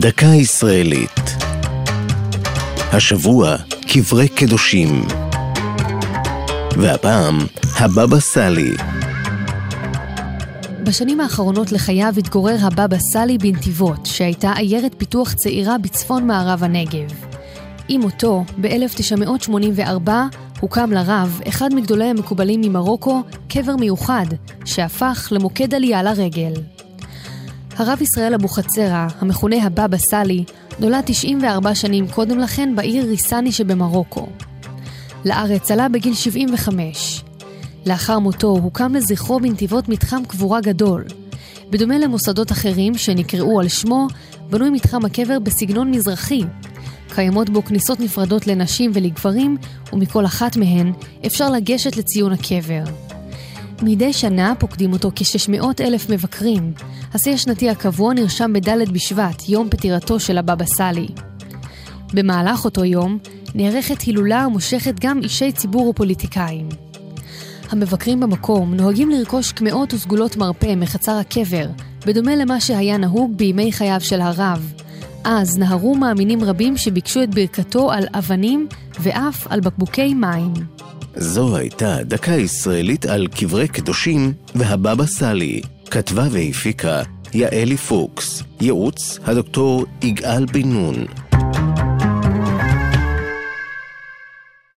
דקה ישראלית. השבוע, קברי קדושים. והפעם, הבבא סאלי. בשנים האחרונות לחייו התגורר הבבא סאלי בנתיבות, שהייתה עיירת פיתוח צעירה בצפון מערב הנגב. עם מותו, ב-1984, הוקם לרב, אחד מגדולי המקובלים ממרוקו, קבר מיוחד, שהפך למוקד עלייה לרגל. הרב ישראל אבוחצירא, המכונה הבבא סאלי, נולד 94 שנים קודם לכן בעיר ריסני שבמרוקו. לארץ עלה בגיל 75. לאחר מותו הוקם לזכרו בנתיבות מתחם קבורה גדול. בדומה למוסדות אחרים שנקראו על שמו, בנוי מתחם הקבר בסגנון מזרחי. קיימות בו כניסות נפרדות לנשים ולגברים, ומכל אחת מהן אפשר לגשת לציון הקבר. מדי שנה פוקדים אותו כ-600 אלף מבקרים. השיא השנתי הקבוע נרשם בד' בשבט, יום פטירתו של הבבא סאלי. במהלך אותו יום נערכת הילולה המושכת גם אישי ציבור ופוליטיקאים. המבקרים במקום נוהגים לרכוש קמעות וסגולות מרפא מחצר הקבר, בדומה למה שהיה נהוג בימי חייו של הרב. אז נהרו מאמינים רבים שביקשו את ברכתו על אבנים ואף על בקבוקי מים. זו הייתה דקה ישראלית על קברי קדושים והבבא סאלי. כתבה והפיקה יעלי פוקס. ייעוץ הדוקטור יגאל בן נון.